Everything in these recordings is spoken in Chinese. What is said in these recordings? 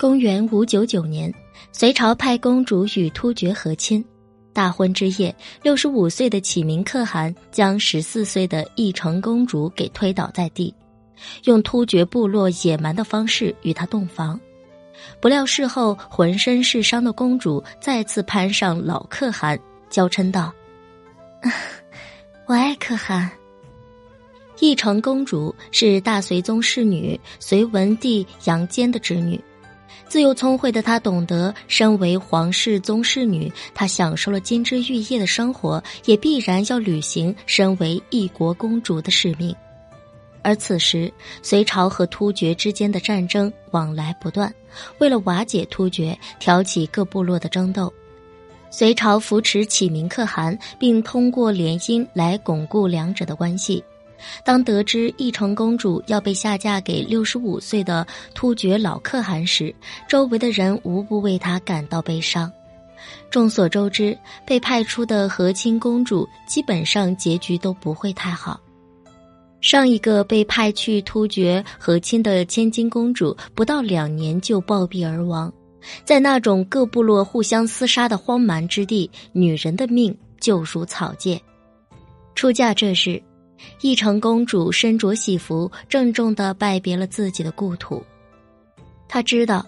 公元五九九年，隋朝派公主与突厥和亲。大婚之夜，六十五岁的启明可汗将十四岁的义成公主给推倒在地，用突厥部落野蛮的方式与她洞房。不料事后浑身是伤的公主再次攀上老可汗，娇嗔道：“我爱可汗。”义成公主是大隋宗室女隋文帝杨坚的侄女。自幼聪慧的她，懂得身为皇室宗室女，她享受了金枝玉叶的生活，也必然要履行身为一国公主的使命。而此时，隋朝和突厥之间的战争往来不断，为了瓦解突厥，挑起各部落的争斗，隋朝扶持启明可汗，并通过联姻来巩固两者的关系。当得知义成公主要被下嫁给六十五岁的突厥老可汗时，周围的人无不为她感到悲伤。众所周知，被派出的和亲公主基本上结局都不会太好。上一个被派去突厥和亲的千金公主，不到两年就暴毙而亡。在那种各部落互相厮杀的荒蛮之地，女人的命就如草芥。出嫁这日。义成公主身着喜服，郑重的拜别了自己的故土。她知道，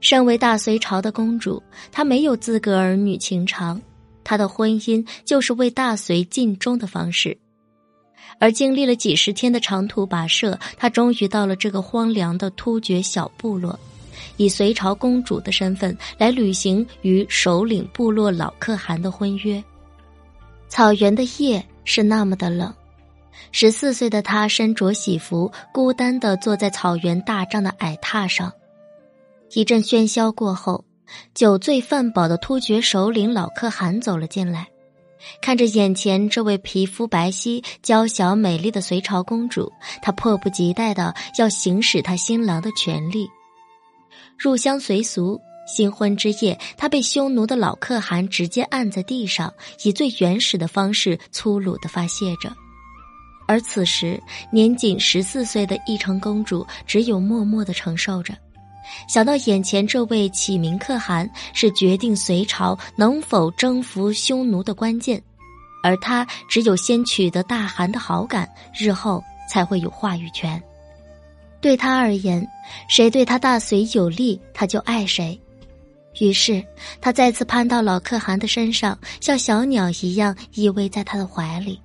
身为大隋朝的公主，她没有资格儿女情长，她的婚姻就是为大隋尽忠的方式。而经历了几十天的长途跋涉，她终于到了这个荒凉的突厥小部落，以隋朝公主的身份来履行与首领部落老可汗的婚约。草原的夜是那么的冷。十四岁的他身着喜服，孤单的坐在草原大帐的矮榻上。一阵喧嚣过后，酒醉饭饱的突厥首领老可汗走了进来，看着眼前这位皮肤白皙、娇小美丽的隋朝公主，他迫不及待的要行使他新郎的权利。入乡随俗，新婚之夜，他被匈奴的老可汗直接按在地上，以最原始的方式粗鲁的发泄着。而此时，年仅十四岁的义成公主只有默默的承受着。想到眼前这位启明可汗是决定隋朝能否征服匈奴的关键，而他只有先取得大汗的好感，日后才会有话语权。对他而言，谁对他大隋有利，他就爱谁。于是，他再次攀到老可汗的身上，像小鸟一样依偎在他的怀里。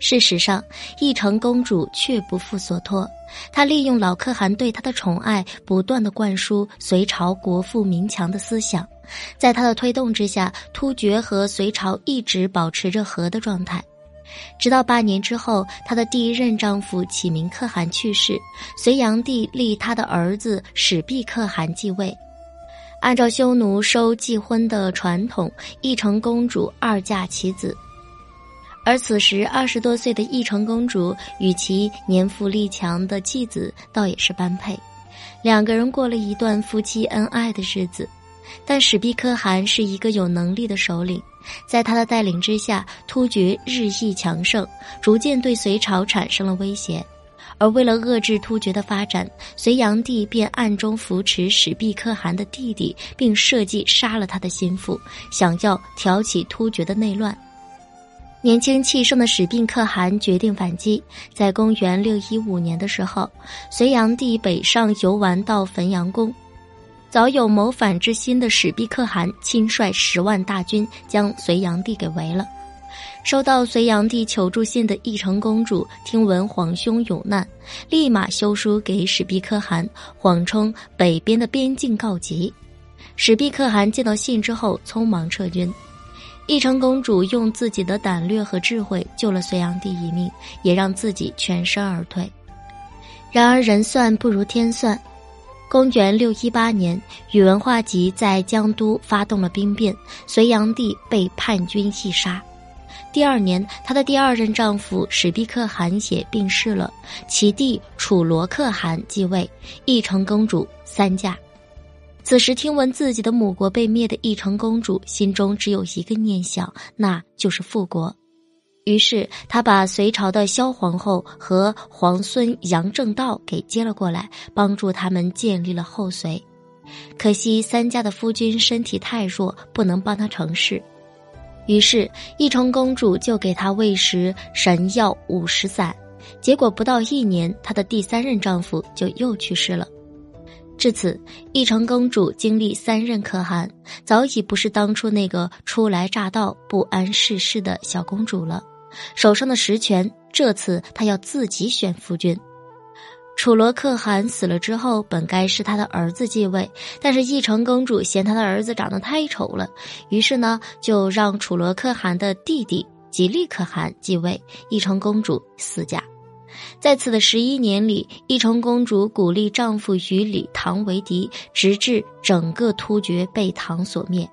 事实上，义成公主却不负所托，她利用老可汗对她的宠爱，不断的灌输隋朝国富民强的思想。在她的推动之下，突厥和隋朝一直保持着和的状态。直到八年之后，她的第一任丈夫启明可汗去世，隋炀帝立他的儿子始毕可汗继位。按照匈奴收继婚的传统，义成公主二嫁其子。而此时，二十多岁的义成公主与其年富力强的继子倒也是般配，两个人过了一段夫妻恩爱的日子。但史毕可汗是一个有能力的首领，在他的带领之下，突厥日益强盛，逐渐对隋朝产生了威胁。而为了遏制突厥的发展，隋炀帝便暗中扶持史毕可汗的弟弟，并设计杀了他的心腹，想要挑起突厥的内乱。年轻气盛的史毕可汗决定反击。在公元六一五年的时候，隋炀帝北上游玩到汾阳宫，早有谋反之心的史毕可汗亲率十万大军将隋炀帝给围了。收到隋炀帝求助信的义成公主听闻皇兄有难，立马修书给史毕可汗，谎称北边的边境告急。史毕可汗接到信之后，匆忙撤军。义成公主用自己的胆略和智慧救了隋炀帝一命，也让自己全身而退。然而人算不如天算，公元六一八年，宇文化及在江都发动了兵变，隋炀帝被叛军一杀。第二年，她的第二任丈夫史毕可汗也病逝了，其弟楚罗可汗继位，义成公主三嫁。此时听闻自己的母国被灭的义成公主，心中只有一个念想，那就是复国。于是她把隋朝的萧皇后和皇孙杨正道给接了过来，帮助他们建立了后隋。可惜三家的夫君身体太弱，不能帮他成事。于是，义成公主就给他喂食神药五十载。结果不到一年，她的第三任丈夫就又去世了。至此，义成公主经历三任可汗，早已不是当初那个初来乍到、不谙世事的小公主了。手上的实权，这次她要自己选夫君。楚罗可汗死了之后，本该是他的儿子继位，但是义成公主嫌他的儿子长得太丑了，于是呢，就让楚罗可汗的弟弟吉利可汗继位，义成公主死嫁。在此的十一年里，义成公主鼓励丈夫与李唐为敌，直至整个突厥被唐所灭。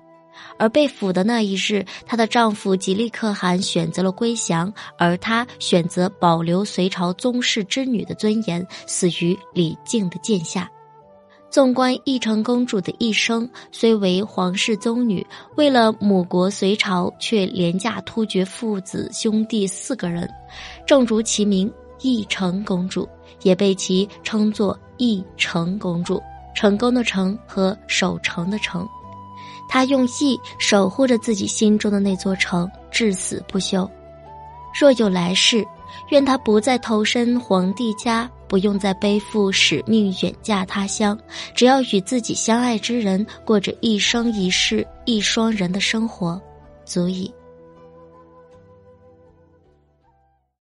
而被俘的那一日，她的丈夫吉利可汗选择了归降，而她选择保留隋朝宗室之女的尊严，死于李靖的剑下。纵观义成公主的一生，虽为皇室宗女，为了母国隋朝，却廉价突厥父子兄弟四个人，正如其名义成公主，也被其称作义成公主，成功的成和守成的成。她用义守护着自己心中的那座城，至死不休。若有来世，愿他不再投身皇帝家，不用再背负使命远嫁他乡，只要与自己相爱之人过着一生一世一双人的生活，足矣。